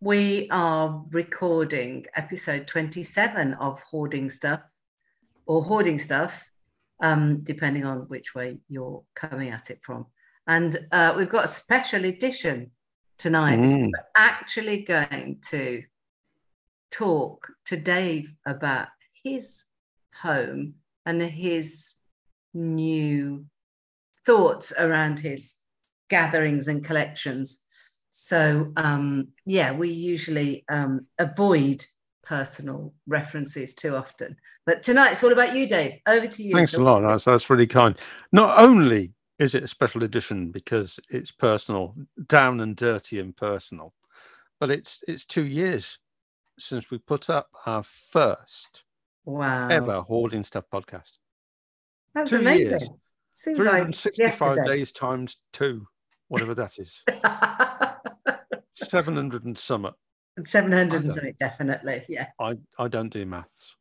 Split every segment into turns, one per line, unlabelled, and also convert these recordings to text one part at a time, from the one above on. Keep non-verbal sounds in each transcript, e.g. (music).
we are recording episode 27 of Hoarding Stuff or Hoarding Stuff, um, depending on which way you're coming at it from. And uh, we've got a special edition tonight
Mm.
because we're actually going to talk to Dave about his home and his new thoughts around his gatherings and collections. So, um, yeah, we usually um, avoid personal references too often. But tonight it's all about you, Dave. Over to you.
Thanks
So-
a lot. That's that's really kind. Not only is it a special edition because it's personal, down and dirty and personal, but it's it's two years since we put up our first
Wow.
ever hoarding stuff podcast.
That's
two
amazing.
years.
Seems like
365
yesterday.
days times two, whatever that is. (laughs) 700 and some.
700 and
don't-
something, definitely. Yeah.
I, I don't do maths.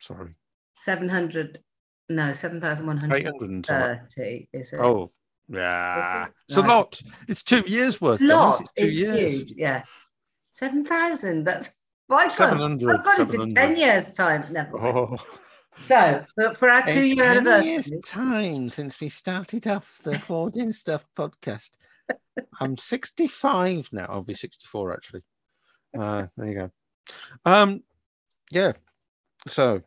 Sorry.
700, no, 7,130
800
is it?
Oh, yeah. It's a
No,
lot. It's two years worth.
lot.
It's
It's huge. Yeah. 7,000. That's my God.
700.
I've got it in 10 years' time. Never mind.
Oh.
So, but for our two year anniversary,
years time since we started off the Hoarding Stuff podcast. I'm 65 now. I'll be 64 actually. Uh, there you go. Um, yeah. So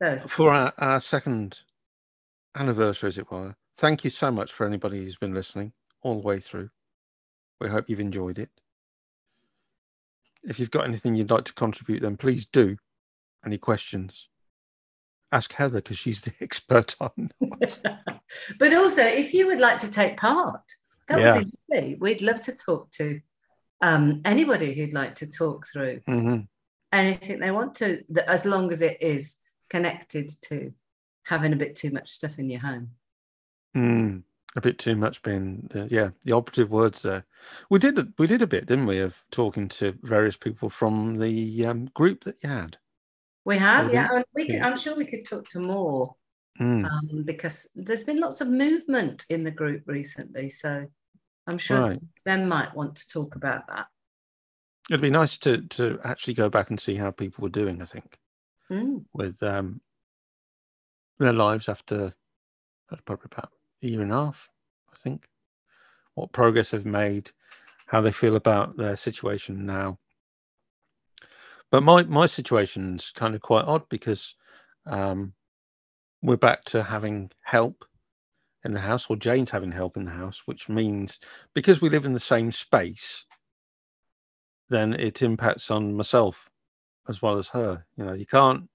so
for our, our second anniversary, as it were, thank you so much for anybody who's been listening all the way through. We hope you've enjoyed it. If you've got anything you'd like to contribute, then please do. Any questions? Ask Heather because she's the (laughs) expert on. (laughs)
but also, if you would like to take part, that
Yeah.
would be lovely. We'd love to talk to um, anybody who'd like to talk through
Mhm.
anything they want to, as long as it is connected to having a bit too much stuff in your home.
Mm, a bit too much being the, yeah the operative words there. We did we did a bit, didn't we, of talking to various people from the um, group that you had.
We have, yeah, and we could,
Yeah.
I'm sure we could talk to more
Mm,
um, because there's been lots of movement in the group recently. So I'm sure
Right.
them might want to talk about that.
It'd be nice to to actually go back and see how people were doing. I think
Mm.
with um, their lives after probably about a year and a half. I think what progress they've made, how they feel about their situation now. But my my situation's kind of quite odd because um, we're back to having help in the house, or Jane's having help in the house, which means because we live in the same space, then it impacts on myself as well as her. You know, you can't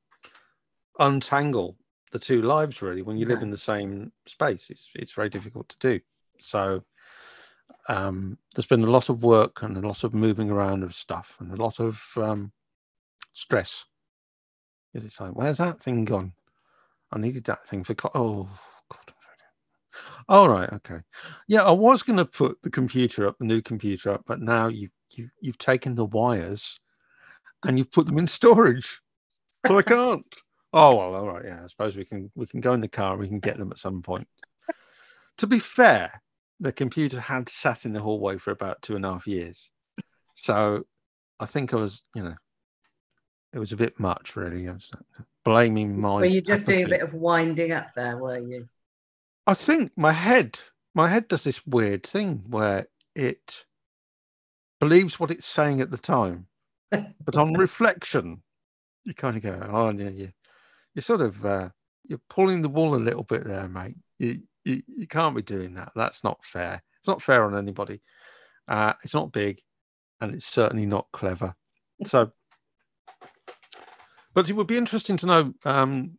untangle the two lives really when you live
No.
in the same space. It's it's very difficult to do. So um, there's been a lot of work and a lot of moving around of stuff and a lot of um, stress. Because It's like, where's that thing gone? I needed that thing for. Co- oh, God. All right, okay. Yeah, I was going to put the computer up, the new computer up, but now you've you, you've taken the wires and you've put them in storage, so I can't. (laughs) Oh well, all right. Yeah, I suppose we can we can go in the car and we can get them at some point. to be fair, the computer had sat in the hallway for about two and a half years, so I think I was, you know, it was a bit much, really. I was blaming my.
Were you just doing a bit of winding up there, were you?
I think my head, my head does this weird thing where it believes what it's saying at the time, but on (laughs) reflection, you kind of go, "Oh, yeah, you, you're sort of, uh, you're pulling the wool a little bit there, mate. You, you, you can't be doing that. That's not fair. It's not fair on anybody. Uh, it's not big, and it's certainly not clever. So, but it would be interesting to know um,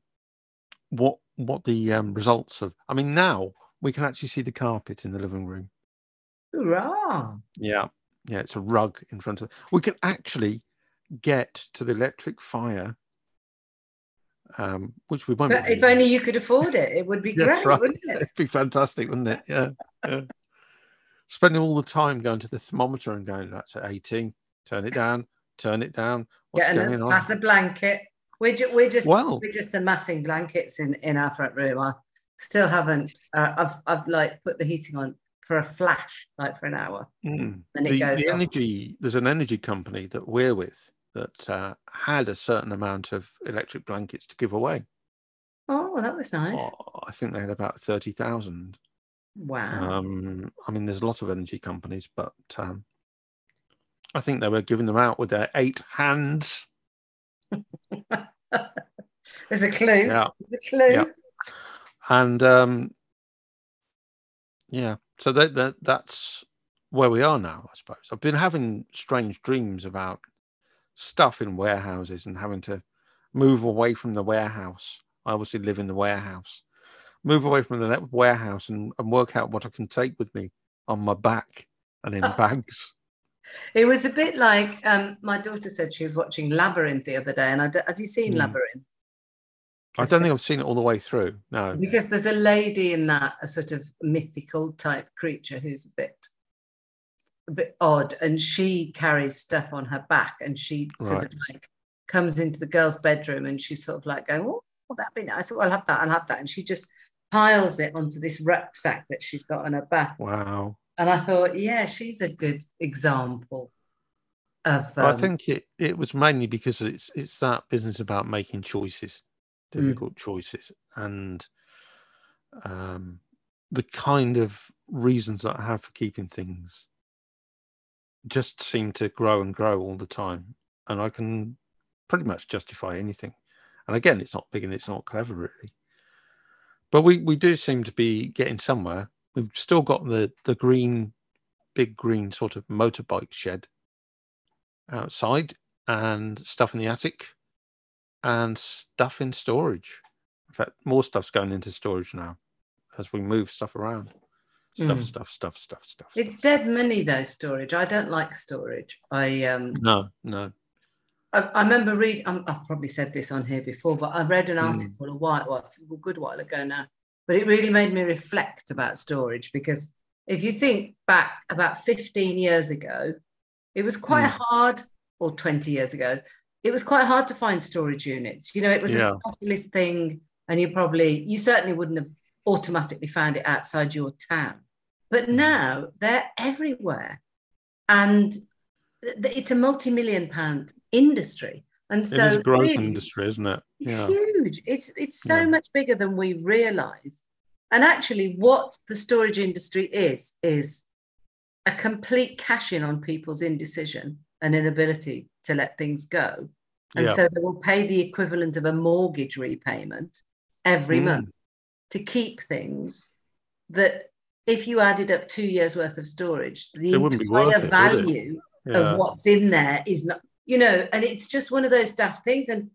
what what the um, results of. I mean, now we can actually see the carpet in the living room.
Hoorah!
Yeah, yeah, it's a rug in front of. We can actually get to the electric fire, um, which we won't.
But if only you could afford it, it would be (laughs) great,
right.
wouldn't it? (laughs)
It'd be fantastic, wouldn't it? Yeah, yeah. Spending all the time going to the thermometer and going, that's at 18. Turn it down. Turn it down. What's
Getting
going
a,
on?
pass a blanket. We're, ju- we're just we're just amassing blankets in, in our front room. I still haven't. Uh, I've I've like put the heating on for a flash, like for an hour.
Mm.
It
The,
goes
the energy, there's an energy company that we're with that uh, had a certain amount of electric blankets to give away.
Oh, well, that was nice.
Oh, I think they had about 30,000.
Wow.
Um, I mean, there's a lot of energy companies, but um, I think they were giving them out with their eight hands.
There's a clue.
Yeah.
There's a clue.
Yeah. And um, yeah, so that, that that's where we are now, I suppose. I've been having strange dreams about stuff in warehouses and having to move away from the warehouse. I obviously live in the warehouse. Move away from the warehouse and, and work out what I can take with me on my back and in (laughs) bags.
It was a bit like um, my daughter said she was watching Labyrinth the other day, and I d- have you seen
Hmm.
Labyrinth?
I don't think I've seen it all the way through. No.
Because there's a lady in that, a sort of mythical type creature who's a bit, a bit odd, and she carries stuff on her back, and she sort of like comes into the girl's bedroom, and she's sort of like going, "Oh, well, that'd be nice. Oh, I'll have that. I'll have that," and she just piles it onto this rucksack that she's got on her back.
Wow.
And I thought, yeah, she's a good example of.
I
um,
think it, it was mainly because it's it's that business about making choices,
Mm.
difficult choices, and um, the kind of reasons that I have for keeping things just seem to grow and grow all the time, and I can pretty much justify anything. And again, it's not big and it's not clever really, but we we do seem to be getting somewhere. We've still got the the green, big green sort of motorbike shed outside and stuff in the attic and stuff in storage. In fact, more stuff's going into storage now as we move stuff around. Stuff,
Mm.
stuff, stuff, stuff, stuff.
It's dead money though, storage. I don't like storage. I um
No, no.
I, I remember reading I've probably said this on here before, but I read an
Mm.
article a while well, a good while ago now. But it really made me reflect about storage because if you think back about 15 years ago, it was quite
Mm.
hard, or 20 years ago, it was quite hard to find storage units. You know, it was
Yeah.
a specialist thing, and you probably you certainly wouldn't have automatically found it outside your town. But
Mm.
now they're everywhere. And it's a multi-million pound industry. And so
it is a growth
really,
industry, isn't it?
it's
Yeah.
huge. It's it's so
Yeah.
much bigger than we realize. And actually, what the storage industry is is a complete cash in on people's indecision and inability to let things go. And
Yeah.
so they will pay the equivalent of a mortgage repayment every
Mm.
month to keep things that if you added up two years worth of storage, the
It wouldn't be
entire
worth it, would it?
value
Yeah.
of what's in there is not you know and it's just one of those daft things and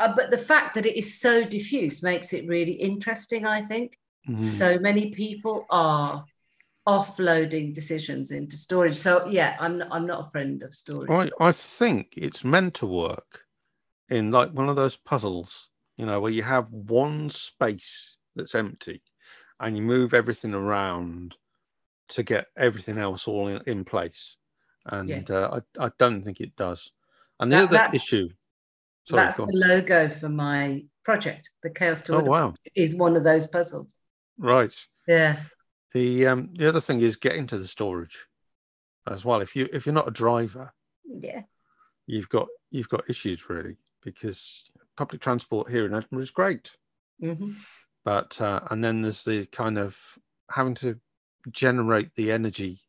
uh, but the fact that it is so diffuse makes it really interesting i think
Mhm.
so many people are offloading decisions into storage so yeah i'm not, i'm not a friend of storage
I, I think it's meant to work in like one of those puzzles, you know, where you have one space that's empty and you move everything around to get everything else all in, in place. And uh, I, I don't think it does. And the
That-
other issue, sorry,
that's the logo for my project the chaos to
oh, wow.
is one of those puzzles
right.
yeah
The um, the other thing is getting to the storage as well. If you if you're not a driver,
yeah
you've got you've got issues really because public transport here in Edinburgh is great,
hmm
but uh, and then there's the kind of having to generate the energy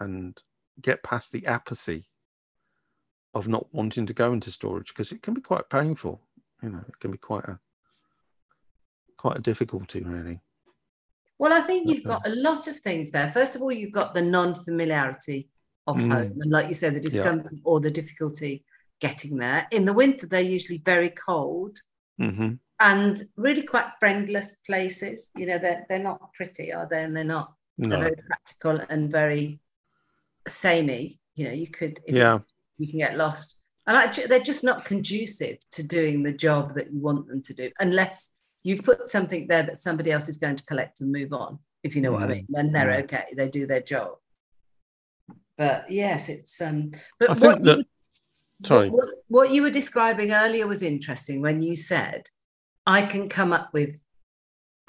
and get past the apathy of not wanting to go into storage because it can be quite painful. You know, it can be quite a quite a difficulty really.
Well, I think you've got a lot of things there. First of all, you've got the non-familiarity of
Mm.
home, and like you said, the discomfort or the difficulty getting there. In the winter, they're usually very cold
hmm
and really quite friendless places. You know, they're they're not pretty, are they? And they're not. They're very practical and very samey. You know, you could if
yeah,
you can get lost, and actually, they're just not conducive to doing the job that you want them to do, unless you've put something there that somebody else is going to collect and move on. If you know what I
Mm.
mean, then they're
Mm.
okay. They do their job. But yes, it's um. But
I
what
think
you-
that. Sorry.
what, what you were describing earlier was interesting when you said, I can come up with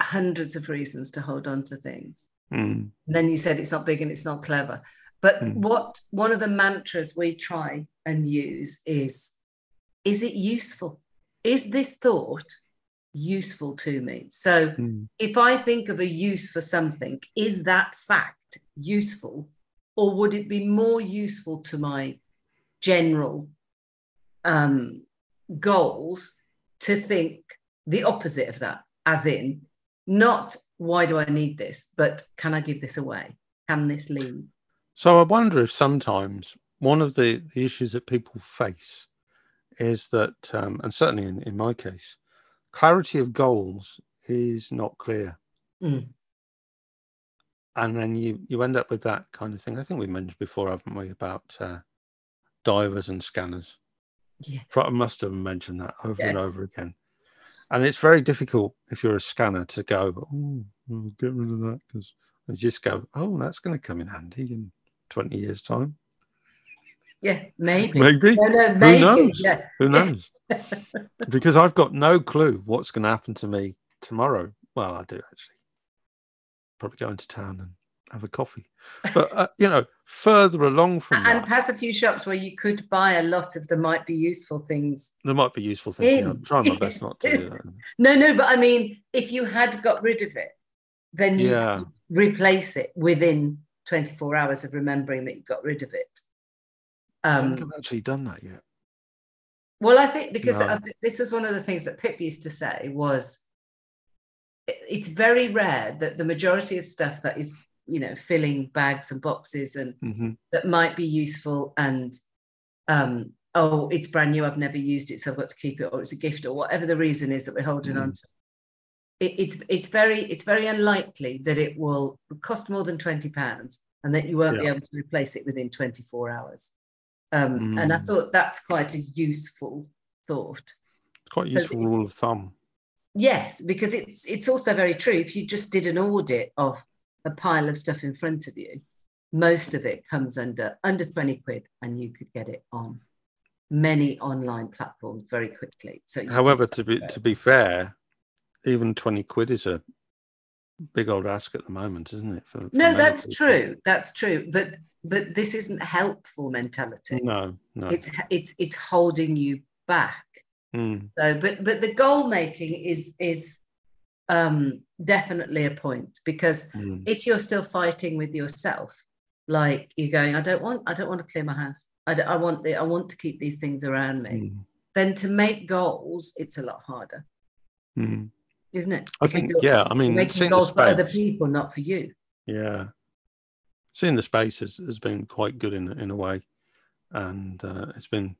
hundreds of reasons to hold on to things.
Mm.
And then you said it's not big and it's not clever. But
Mm.
what one of the mantras we try and use is is it useful? Is this thought useful to me? So
Mm.
if I think of a use for something, is that fact useful? Or would it be more useful to my general um, goals to think the opposite of that, as in, not why do I need this, but can I give this away? Can this leave?
So I wonder if sometimes one of the, the issues that people face is that, um, and certainly in, in my case, clarity of goals is not clear.
Mm.
And then you, you end up with that kind of thing. I think we mentioned before, haven't we, about uh, divers and scanners.
Yes.
I must have mentioned that over and over again. And it's very difficult if you're a scanner to go, oh, I'll get rid of that because you just go, oh, that's going to come in handy in 20 years' time.
Yeah, maybe.
Maybe.
No, no, maybe.
knows?
Yeah.
Who knows? because I've got no clue what's going to happen to me tomorrow. Well, I do actually. Probably go into town and have a coffee. But, uh, you know, further along from
And
that,
pass a few shops where you could buy a lot of the might be useful things.
there might be useful things.
In.
I'm trying my best (laughs) not to do that.
No, no, but I mean, if you had got rid of it, then you
Yeah.
replace it within 24 hours of remembering that you got rid of it.
I don't think
Um,
I've actually done that yet.
well, I think because
No.
I thi- this was one of the things that Pip used to say was it's very rare that the majority of stuff that is, you know, filling bags and boxes and
hmm
that might be useful and um oh it's brand new i've never used it so i've got to keep it or it's a gift or whatever the reason is that we're holding on to it, it's it's very it's very unlikely that it will cost more than 20 pounds and that you won't be able to replace it within 24 hours. Um and i
Mm.
thought that's quite a useful thought.
It's quite a
So
useful rule of thumb.
yes because it's it's also very true. If you just did an audit of a pile of stuff in front of you most of it comes under under 20 quid and you could get it on many online platforms very quickly. So
However, to be to be fair, even twenty quid is a big old ask at the moment, isn't it? for- for
no that's
people?
true that's true but but this isn't helpful mentality
No, no.
it's it's it's holding you back
Mm,
so but but the goal making is is um definitely a point because
mm,
if you're still fighting with yourself like you're going i don't want i don't want to clear my house i, don't, I want the i want to keep these things around me
mm,
then to make goals it's a lot harder
mm.
Isn't it
I think, yeah. I mean,
making goals for other people not for you
yeah, seeing the space has, has been quite good in in a way, and uh, it's been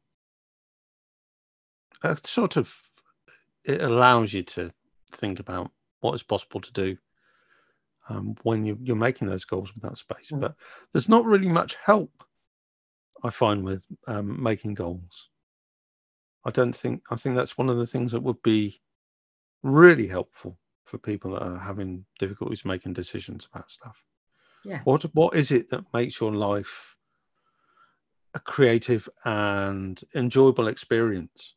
a sort of it allows you to think about what is possible to do um, when you, you're making those goals with that space.
Mm.
But there's not really much help I find with um, making goals. I don't think I think that's one of the things that would be really helpful for people that are having difficulties making decisions about stuff.
Yeah.
What what is it that makes your life a creative and enjoyable experience?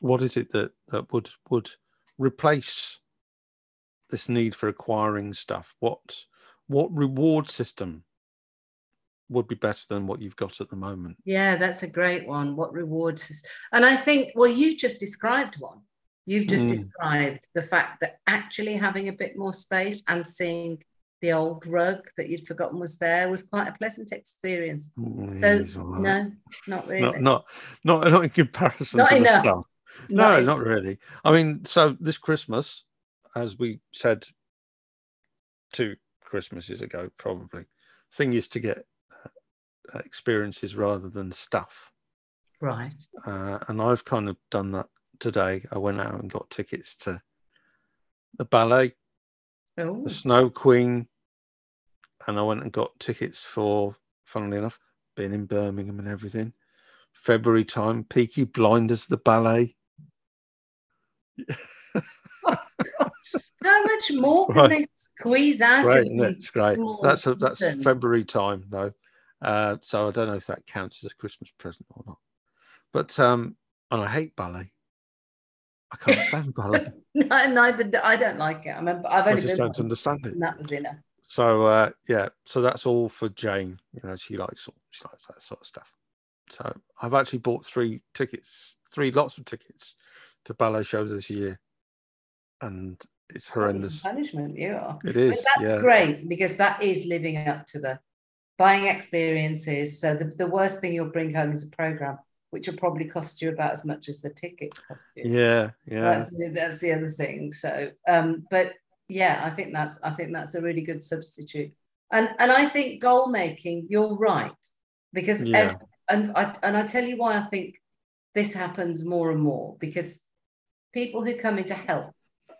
What is it that that would would replace this need for acquiring stuff? What what reward system would be better than what you've got at the moment?
yeah that's a great one what rewards and i think well you just described one you've just
Mm.
described the fact that actually having a bit more space and seeing the old rug that you'd forgotten was there was quite a pleasant experience
Mm,
so
right.
no not really
not not not not in (laughs) comparison
Not
to the
enough.
stuff. No,
in-
not really. I mean, so this Christmas, as we said two Christmases ago, probably, thing is to get uh, experiences rather than stuff.
right
Uh, and I've kind of done that today. I went out and got tickets to the ballet,
oh
the Snow Queen, and I went and got tickets for, funnily enough, being in Birmingham and everything. February time, Peaky Blinders, the ballet. (laughs)
how much more can
Right.
they squeeze out
Great, it? great. That's a, that's? February time though, uh, so I don't know if that counts as a Christmas present or not. But um, and I hate ballet. I can't stand ballet. (laughs)
No, neither I don't like it. I remember I've
I
only
just
been
don't understand it.
that was in a
So uh, yeah, so that's all for Jane. You know, she likes she likes that sort of stuff. So I've actually bought three tickets, three lots of tickets to ballet shows this year, and it's horrendous.
Punishment, you are.
It is.
But that's
yeah.
great because that is living up to the buying experiences. So the, the worst thing you'll bring home is a program, which will probably cost you about as much as the tickets cost you.
Yeah, yeah.
That's, that's the other thing. So, um, but yeah, I think that's I think that's a really good substitute. And and I think goal making, you're right, because
Yeah.
ev- and I and I tell you why I think this happens more and more because people who come in to help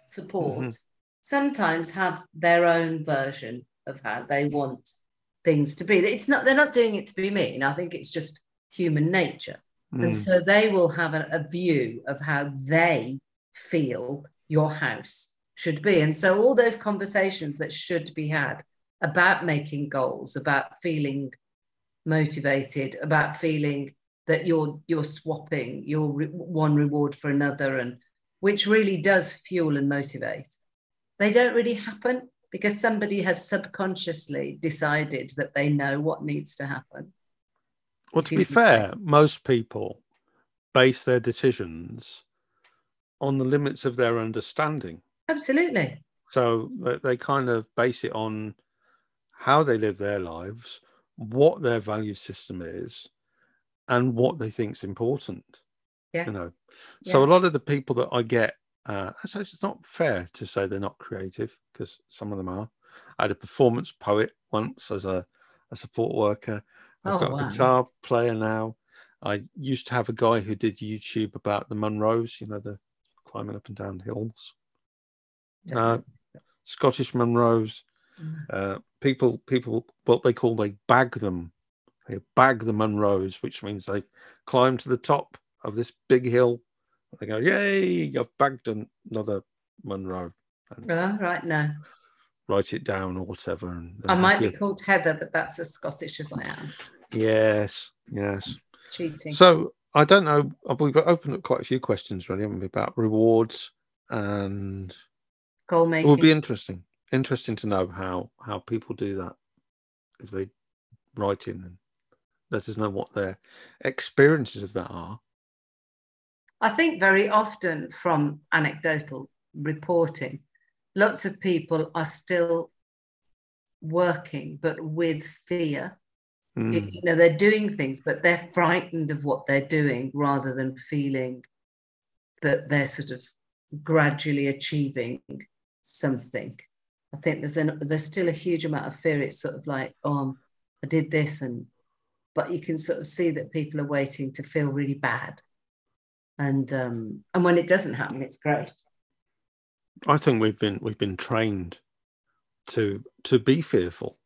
support
Mhm.
sometimes have their own version of how they want things to be. It's not they're not doing it to be mean. I think it's just human nature. And
Mm.
so they will have a, a view of how they feel your house should be. And so all those conversations that should be had about making goals, about feeling motivated, about feeling that you're you're swapping your re- one reward for another, and which really does fuel and motivate. They don't really happen because somebody has subconsciously decided that they know what needs to happen.
Well, to be fair, most people base their decisions on the limits of their understanding.
Absolutely.
So they, kind of base it on how they live their lives, what their value system is, and what they think is important.
Yeah.
You know, so
Yeah.
a lot of the people that I get, uh, so it's not fair to say they're not creative because some of them are. I had a performance poet once as a, a support worker. I've
Oh,
got
wow.
a guitar player now. I used to have a guy who did YouTube about the Munros, you know, the climbing up and down hills. Uh, Scottish Munros.
Mm.
Uh, people, people, what they call they bag them. They bag the Munros, which means they climb to the top of this big hill. They go, "Yay! I've bagged another Munro." And
right now.
Write it down or whatever. And
I might be called Heather, but that's as Scottish as I am.
Yes, yes.
Cheating.
So I don't know. uh, We've opened up quite a few questions, really, haven't we, about rewards, and
Goal making.
it would be interesting, interesting to know how how people do that if they write in and let us know what their experiences of that are.
I think very often from anecdotal reporting, lots of people are still working, but with fear. You-
Mm,
You know, they're doing things, but they're frightened of what they're doing rather than feeling that they're sort of gradually achieving something. I think there's an there's still a huge amount of fear. It's sort of like, oh, I did this, and but you can sort of see that people are waiting to feel really bad, and um, and when it doesn't happen, it's great.
I think we've been we've been trained to to be fearful.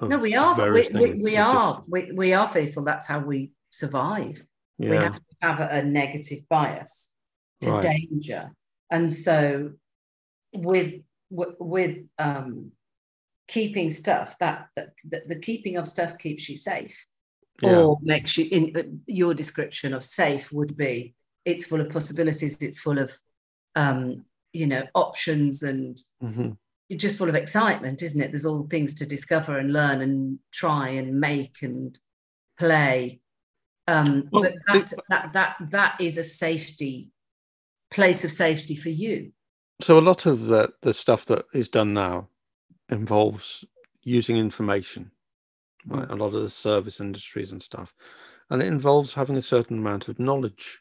No, we are, we, we, we
It's just-
are, we, we are fearful. That's how we survive.
yeah,
We have to have a, negative bias to
Right.
danger, and so with with, with um, keeping stuff that, that, that the keeping of stuff keeps you safe.
yeah,
or makes you in uh, your description of safe would be it's full of possibilities it's full of um you know options and
mhm.
it's just full of excitement isn't it there's all things to discover and learn and try and make and play um
Well,
but
it-
that, that that that is a safety place of safety for you
So a lot of the, the stuff that is done now involves using information, right? A lot of the service industries and stuff, and it involves having a certain amount of knowledge.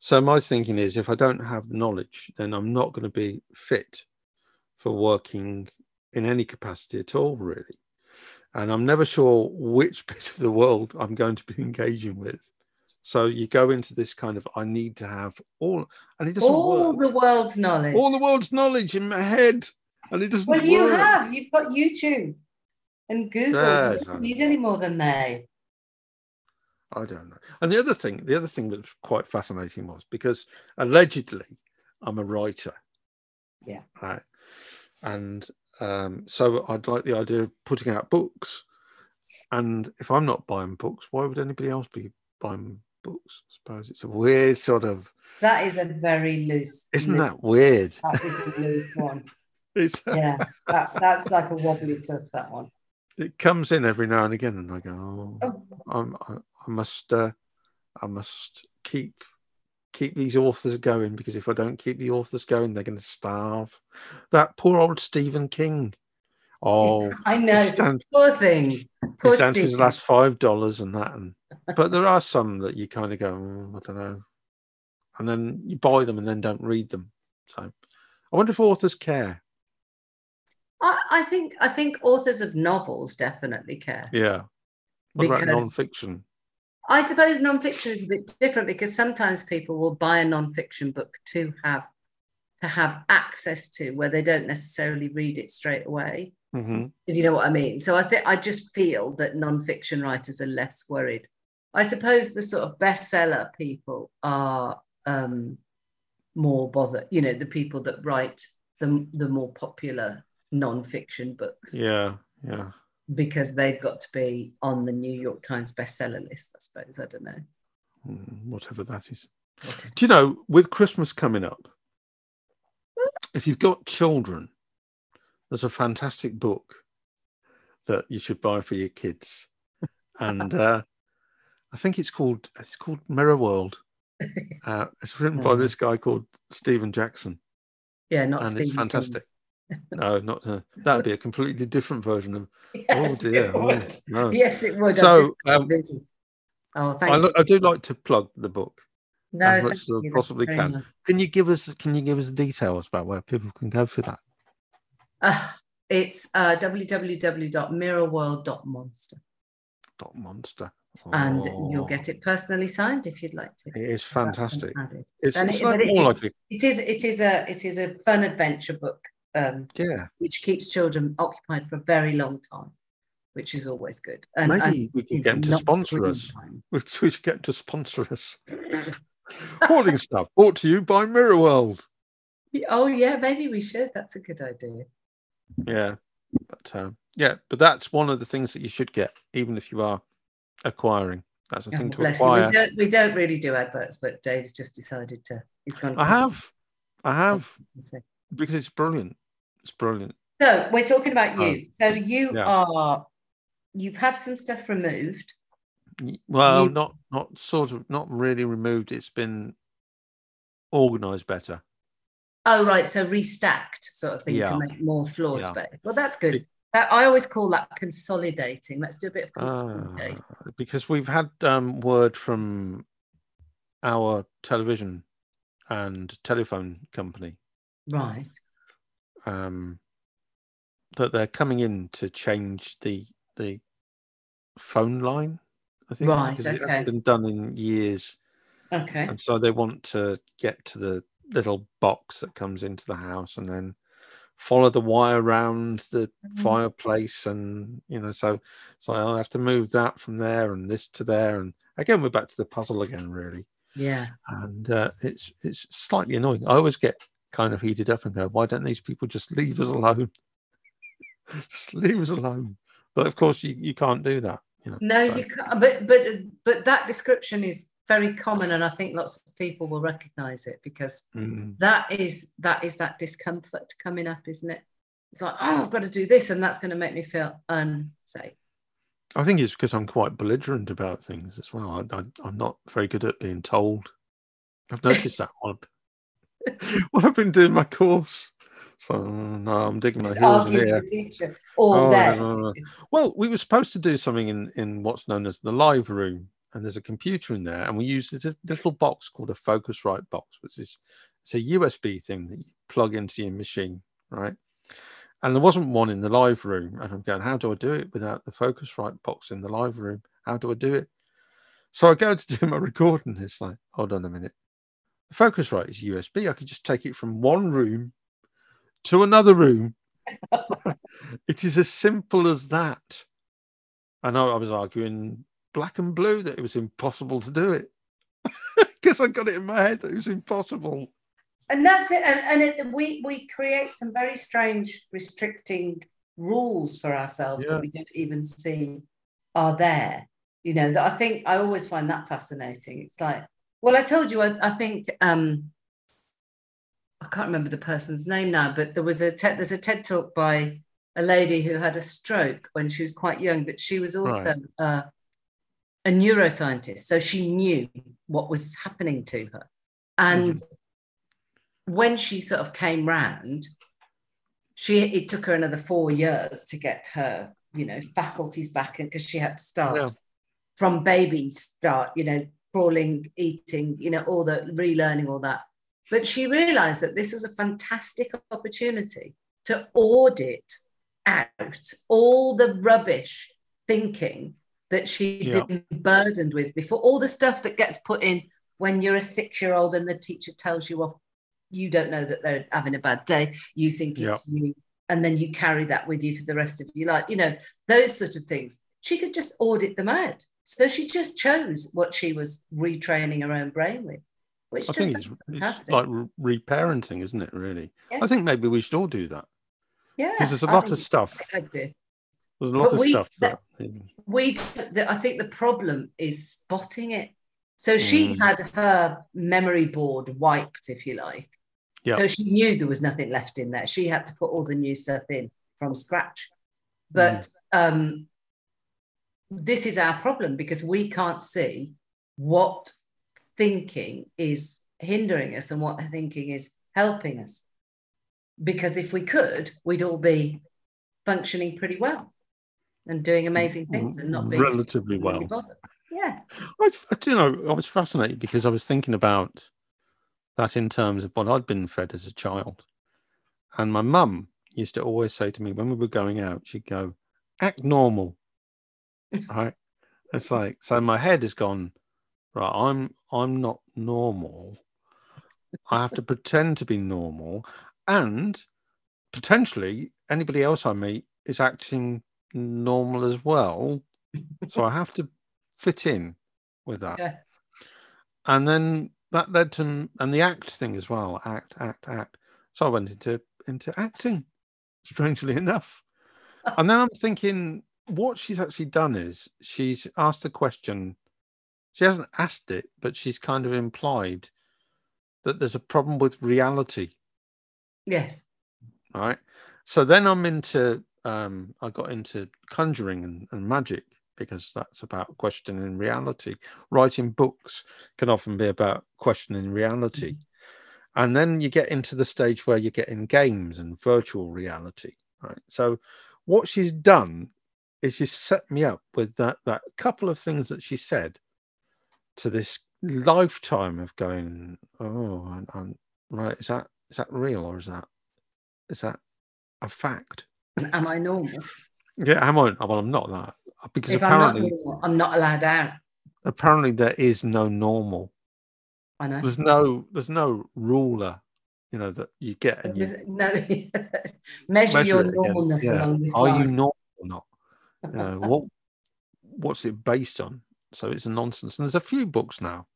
So my thinking is, if I don't have the knowledge, then I'm not going to be fit for working in any capacity at all, really. And I'm never sure which (laughs) bit of the world I'm going to be engaging with. So you go into this kind of, I need to have all, and it doesn't
all
work
the world's knowledge
all the world's knowledge in my head, and it doesn't
well you
work.
have you've got youtube and google
Yes,
you don't need any more than they
I don't know. And the other thing, the other thing that was quite fascinating was because allegedly I'm a writer.
Yeah.
Right. And um, so I'd like the idea of putting out books. And if I'm not buying books, why would anybody else be buying books? I suppose it's a weird sort of.
That is a very loose.
Isn't
loose-
that weird?
That is a loose one. (laughs)
It's,
Yeah, that, that's like a wobbly tuss, that one.
it comes in every now and again, and I go, oh,
Oh,
I'm, I, must, uh, I must keep keep these authors going because if I don't keep the authors going, they're going to starve. That poor old Stephen King. Oh,
I know. Poor thing. Poor
he's down to his last five dollars and that, and but there are some that you kind of go, "Oh, I don't know, and then you buy them and then don't read them. So I wonder if authors care.
I, I think I think authors of novels definitely care.
Yeah. What about
Because-
non-fiction?
I suppose nonfiction is a bit different because sometimes people will buy a nonfiction book to have to have access to where they don't necessarily read it straight away.
hmm
If you know what I mean. So I think I just feel that nonfiction writers are less worried. I suppose the sort of bestseller people are um, more bothered. You know, the people that write the the more popular nonfiction books
Yeah, yeah.
Because they've got to be on the New York Times bestseller list. I suppose I don't know.
Mm, Whatever that is.
Whatever.
Do you know, with Christmas coming up, if you've got children, there's a fantastic book that you should buy for your kids, and (laughs) uh, I think it's called it's called Mirror World. (laughs) Uh, it's written by
Oh.
this guy called Stephen Jackson,
Yeah, not
and it's
Stephen King.
No, not uh, that'd be a completely different version of. (laughs)
Yes,
oh dear!
it
oh, no.
Yes, it would.
So, um,
oh, thank
I,
you.
I do like to plug the book.
No,
as much as I possibly can.
nice.
Can you give us Can you give us the details about where people can go for that?
Uh, it's uh, www.mirrorworld.monster.
Dot monster.
And
Oh,
you'll get it personally signed if you'd like to.
It is fantastic. It's, it's
it-
like
but
more like a
It is. It is a. It is a fun adventure book, um,
yeah.
which keeps children occupied for a very long time, which is always good. And,
Maybe
and
we can get them to sponsor us. (laughs) We, we should get them to sponsor us. Hoarding (laughs) stuff brought to you by Mirror World.
Oh yeah, maybe we should. That's a good idea.
Yeah, but um, yeah, but that's one of the things that you should get, even if you are acquiring. That's a
Oh,
thing to
you. We
acquire.
don't. We don't really do adverts, but Dave's just decided to. He's gone.
I have, I have, because it's brilliant. It's brilliant.
So we're talking about you. So you
yeah.
are. You've had some stuff removed.
Well,
You-
not not sort of not really removed. It's been organised better.
Oh right, so restacked sort of thing
Yeah.
to make more floor
Yeah.
space. Well, that's good.
It-
That, I always call that consolidating. Let's do a bit of
Ah,
consolidating.
because we've had um, word from our television and telephone company
right.
Um, that they're coming in to change the the phone line. I think
Right,
because it
okay.
hasn't been done in years,
Okay.
and so they want to get to the little box that comes into the house and then follow the wire around the
Mhm.
fireplace and you know so so I'll have to move that from there and this to there and again we're back to the puzzle again really
Yeah.
and uh, it's it's slightly annoying. I always get kind of heated up and go, why don't these people just leave us alone? (laughs) just leave us alone. But of course you, you can't do that. You know,
No,
so-
you can't. But but but that description is very common, and I think lots of people will recognise it because
Mm,
that is that is that discomfort coming up, isn't it? It's like, oh, I've got to do this, and that's going to make me feel unsafe.
I think it's because I'm quite belligerent about things as well. I, I, I'm not very good at being told. I've noticed (laughs) that when I've, I've been doing my course. So no, I'm digging my heels in here.
teacher all
Oh,
day.
no, no. Well, we were supposed to do something in, in what's known as the live room, and there's a computer in there, and we used this little box called a Focusrite box, which is it's a USB thing that you plug into your machine, right? And there wasn't one in the live room, and I'm going, how do I do it without the Focusrite box in the live room? How do I do it? So I go to do my (laughs) recording. It's like, hold on a minute. The Focusrite is USB. I could just take it from one room to another room (laughs) it is as simple as that. I know I was arguing black and blue that it was impossible to do it (laughs) because I got it in my head that it was impossible.
and that's it. And, and it, we we create some very strange restricting rules for ourselves
Yeah.
that we don't even see are there. You know, that I think I always find that fascinating. It's like, well, I told you, I, I think um, I can't remember the person's name now, but there was a TED, there's a TED talk by a lady who had a stroke when she was quite young, but she was also right. uh, a neuroscientist, so she knew what was happening to her. And mm-hmm. when she sort of came round, she it took her another four years to get her, you know, faculties back, and because she had to start yeah. from baby start, you know, crawling, eating, you know, all the relearning all that. But she realized that this was a fantastic opportunity to audit out all the rubbish thinking that she'd yeah. been burdened with before, all the stuff that gets put in when you're a six year old and the teacher tells you off, you don't know that they're having a bad day, you think it's yeah. you, and then you carry that with you for the rest of your life, you know, those sort of things. She could just audit them out. So she just chose what she was retraining her own brain with, which I think it's, fantastic.
It's like reparenting, isn't it? Really, yeah. I think maybe we should all do that.
Yeah,
because there's a lot of stuff.
I do.
There's a lot but of we, stuff that
we. I think the problem is spotting it. So she mm. had her memory board wiped, if you like. Yep. So she knew there was nothing left in there. She had to put all the new stuff in from scratch. But mm. um, this is our problem because we can't see what thinking is hindering us and what thinking is helping us because if we could, we'd all be functioning pretty well and doing amazing mm-hmm. things and not being
relatively well.
Yeah.
I, I, you know, I was fascinated because I was thinking about that in terms of what I'd been fed as a child. And my mum used to always say to me when we were going out, she'd go, act normal. Right. It's like, so my head has gone, right, I'm I'm not normal. I have to pretend to be normal and potentially anybody else I meet is acting normal as well. so I have to fit in with that. Yeah. And then that led to and the act thing as well. Act, act, act. So I went into into acting, strangely enough. and then I'm thinking what she's actually done is she's asked a question. She hasn't asked it, but she's kind of implied that there's a problem with reality
Yes.
Right. So then I'm into um, I got into conjuring and, and magic because that's about questioning reality. Writing books can often be about questioning reality. Mm-hmm. And then you get into the stage where you get in games and virtual reality. Right. So what she's done is she's set me up with that that couple of things that she said to this lifetime of going, oh, I'm, I'm right, is that is that real or is that is that a fact?
Am I normal? (laughs)
yeah, am I? Well, I'm not that because
if
apparently
I'm not, normal, I'm not allowed out.
Apparently, there is no normal.
I know.
There's no there's no ruler, you know, that you get and you
no, (laughs) measure, measure, your normalness yeah. along this
Are
line.
you normal or not? You what what's it based on? So it's a nonsense. And there's a few books now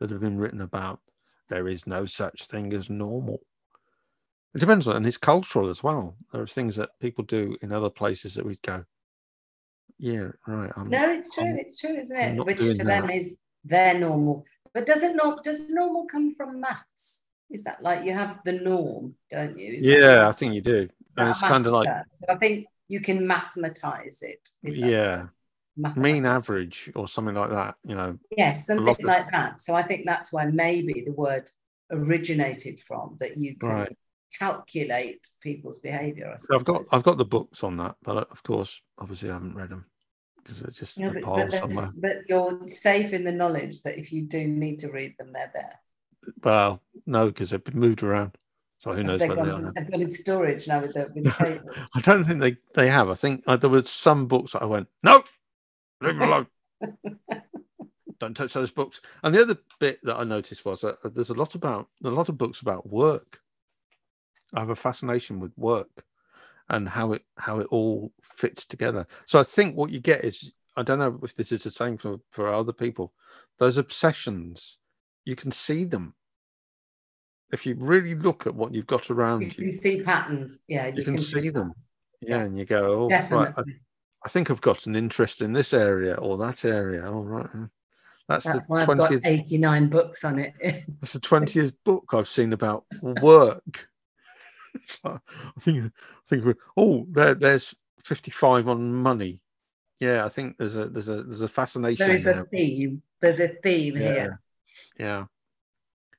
that have been written about there is no such thing as normal. It depends on, and it's cultural as well. There are things that people do in other places that we'd go, yeah, right.
I'm, no, it's true. I'm, it's true, isn't it? Which to them is their normal. But does it not? Does normal come from maths? Is that like you have the norm, don't you? Is
yeah, I think you do. And it's kind of like.
So I think you can mathematize it.
Yeah. Mean average or something like that, you know.
Yes, something like of... that. So I think that's where maybe the word originated from that you can right calculate people's behaviour.
I've got I've got the books on that, but uh, of course, obviously, I haven't read them because it's just no, a pile but, somewhere.
But you're safe in the knowledge that if you do need to read them, they're there.
Well, no, because they've been moved around. So who knows where they are?
I've got in storage now with the, with the. (laughs)
I don't think they, they have. I think uh, there were some books that I went, no, leave them alone. (laughs) don't touch those books. And the other bit that I noticed was that there's a lot about a lot of books about work I have a fascination with work and how it how it all fits together. So I think what you get is I don't know if this is the same for, for other people. Those obsessions, you can see them. If you really look at what you've got around
you, you, you see patterns. Yeah,
you, you can, can, see, them. Yeah, yeah, and you go, oh, Definitely. right. I, I, think I've got an interest in this area or that area. All oh, right. That's,
That's
the
why I've got
twentieth.
89 books on it. (laughs)
That's the twentieth book I've seen about work. (laughs) So I think. I think. Oh, there, there's fifty-five on money. Yeah, I think there's a there's a there's a fascination
there is
there.
a theme. There's a theme
Yeah.
here.
Yeah.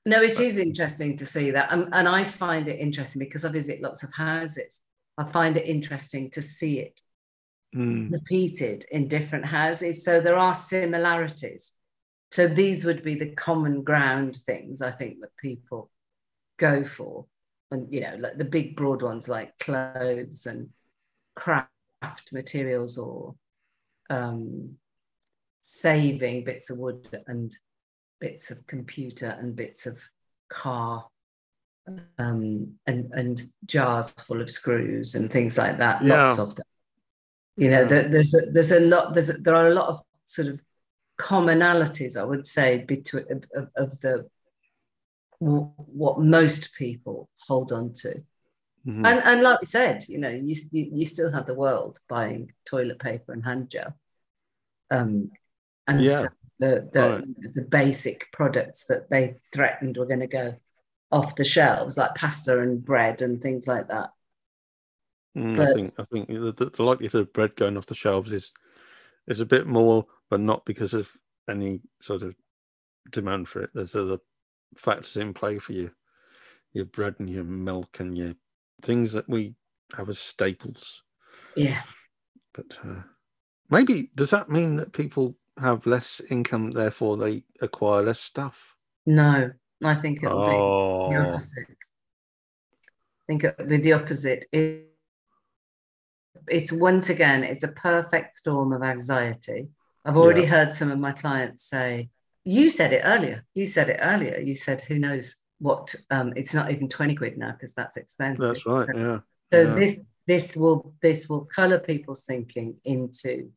No, it is interesting to see that. And, and I find it interesting because I visit lots of houses. I find it interesting to see it
Mm.
repeated in different houses. So there are similarities. So these would be the common ground things I think that people go for. And, you know, like the big broad ones like clothes and craft materials or um, saving bits of wood and bits of computer and bits of car um, and, and jars full of screws and things like that. Lots
Yeah.
of them. You know,
Yeah.
there, there's a, there's a lot. There's a, there are a lot of sort of commonalities, I would say, between of, of, the what most people hold on to.
Mhm.
And, and like we said, you know, you, you, you still have the world buying toilet paper and hand gel. Um, and
Yeah.
so the, the,
Right.
the basic products that they threatened were going to go off the shelves, like pasta and bread and things like that.
Mm, I think I think the, the the likelihood of bread going off the shelves is is a bit more, but not because of any sort of demand for it. There's other factors in play for you, your bread and your milk and your things that we have as staples.
Yeah.
But uh, maybe does that mean that people have less income, therefore they acquire less stuff?
No, I think it will be the
Oh,
opposite. I think it will be the opposite. It, it's once again, it's a perfect storm of anxiety. I've already
Yeah.
heard some of my clients say, you said it earlier. You said it earlier. You said, who knows what, um, it's not even 20 quid now because that's expensive.
that's right. Yeah.
So
yeah.
this, this will this will color people's thinking into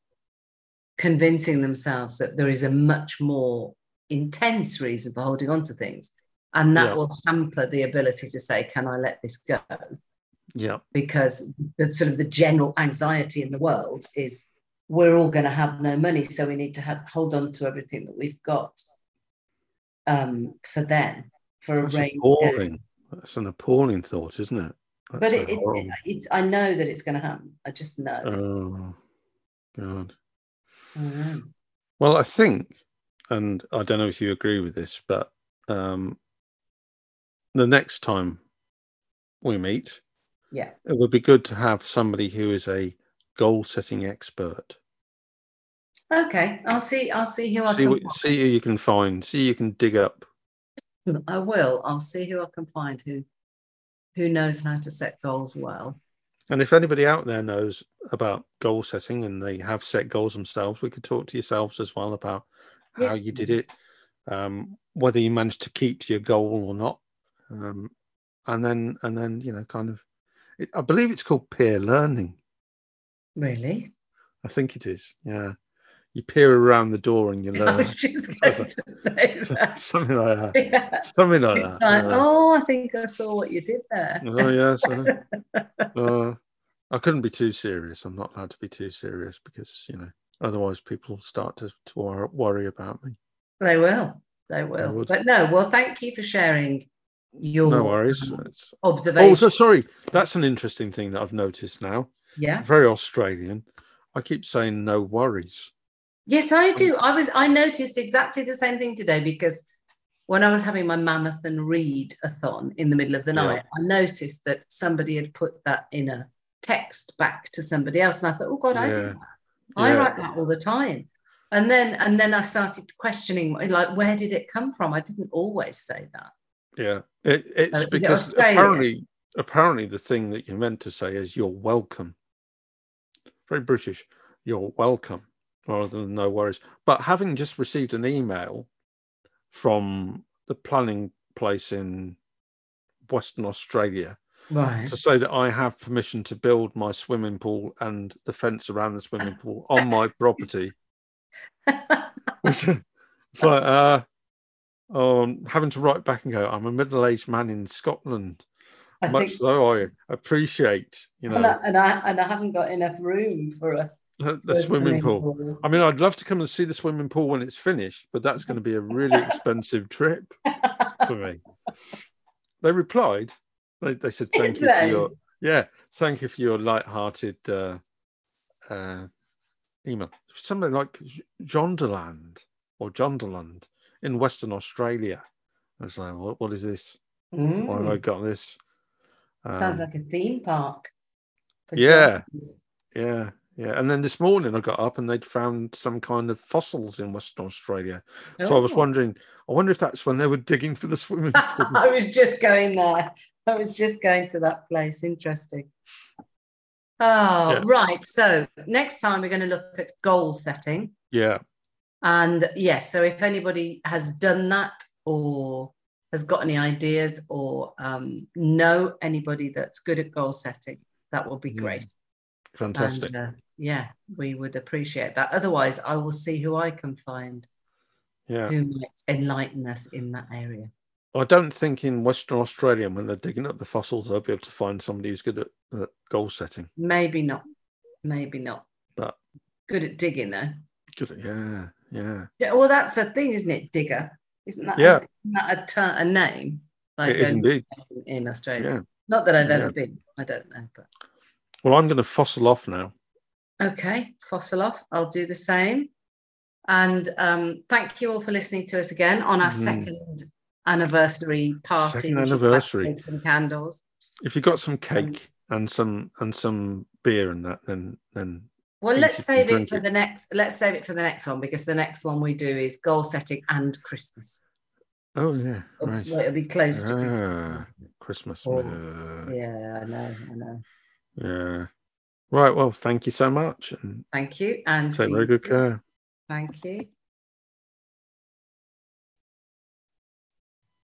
convincing themselves that there is a much more intense reason for holding on to things, and that
Yeah.
will hamper the ability to say, "Can I let this go?"
Yeah.
Because the sort of the general anxiety in the world is we're all going to have no money, so we need to have, hold on to everything that we've got um, for then for a
That's
rainy day.
appalling. That's an appalling thought, isn't it?
But
That's
it, it, it's I know that it's going to happen. I just know.
Oh, God. Well, I think, and I don't know if you agree with this, but um, the next time we meet,
Yeah.
it would be good to have somebody who is a goal setting expert.
Okay, I'll see. I'll see who I
See,
can.
what, see who you can find, see who you can dig up.
I will. I'll see who I can find who who knows how to set goals well.
And if anybody out there knows about goal setting and they have set goals themselves, we could talk to yourselves as well about how
Yes,
you did it, um, whether you managed to keep to your goal or not, um, and then and then you know kind of, it, I believe it's called peer learning.
Really,
I think it is. Yeah, you peer around the door and you (laughs)
I
learn
was just (laughs) going to say (laughs) that.
something like that.
Yeah.
Something like
It's
that.
like,
yeah.
oh, I think I saw what you did there.
Oh yes. uh, uh, I couldn't be too serious. I'm not allowed to be too serious because you know otherwise people start to, to wor- worry about me.
They will. They will. But no. Well, thank you for sharing your
No worries.
um,
It's,
observation.
oh, so sorry. That's an interesting thing that I've noticed now.
yeah.
Very Australian. I keep saying no worries.
Yes, I um, do. I was. I noticed exactly the same thing today because when I was having my mammoth and read a thon in the middle of the
Yeah.
night, I noticed that somebody had put that in a text back to somebody else, and I thought, oh God, I do
Yeah.
that. I
Yeah.
write that all the time. And then and then I started questioning, like, where did it come from? I didn't always say that.
Yeah. It, it's because
Australia?
apparently apparently the thing that you're meant to say is you're welcome. Very British. You're welcome rather than no worries. But having just received an email from the planning place in Western Australia
Right.
to say that I have permission to build my swimming pool and the fence around the swimming pool on my (laughs) property. (laughs) Which it's like uh I'm having to write back and go, I'm a middle-aged man in Scotland.
I
Much
think,
though I appreciate, you
and,
know,
I, and I and I haven't got enough room for a
The, the swimming, pool. I mean, I'd love to come and see the swimming pool when it's finished, but that's going to be a really expensive (laughs) trip for me. They replied. They, they said thank you for your yeah, thank you for your light-hearted uh, uh, email. Something like Jonderland or Jonderland in Western Australia. I was like, what, what is this? Why have I
Mm,
got this?
sounds
Um,
like a theme park.
yeah. Yeah, yeah. And then this morning I got up and they'd found some kind of fossils in Western Australia. So I was
Oh.
wondering, I wonder if that's when they were digging for the swimming pool. (laughs)
I was just going there. I was just going to that place. Interesting. Oh,
Yeah.
right. So next time we're going to look at goal setting.
yeah,
And yes, so if anybody has done that or has got any ideas or um, know anybody that's good at goal setting, that will be
Mm,
great.
Fantastic.
And, uh, yeah, we would appreciate that. Otherwise, I will see who I can find
yeah.
who might enlighten us in that area.
I don't think in Western Australia, when they're digging up the fossils, they'll be able to find somebody who's good at, at goal setting.
Maybe not. Maybe not.
But
Good at digging, though.
good, at- yeah, yeah.
Yeah, well, that's the thing, isn't it? Digger. Isn't that,
Yeah.
a, isn't that a, ter- a name?
It is indeed.
in Australia.
Yeah.
Not that I've
Yeah.
ever been. I don't know. But
Well, I'm going to fossil off now.
okay, fossil off. I'll do the same. And um, thank you all for listening to us again on our
Mhm.
second anniversary party.
Second anniversary.
candles.
If you've got some
Um,
cake and some and some beer and that, then then
Well, let's save it for
it.
the next. Let's save it for the next one because the next one we do is goal setting and Christmas.
oh yeah,
Oh,
right.
well, it'll be close to
Ah,
Christmas. Oh, Yeah, I know. I know.
Yeah. Right. Well, thank you so much, and
Thank you. And
take very good
soon.
care.
Thank you.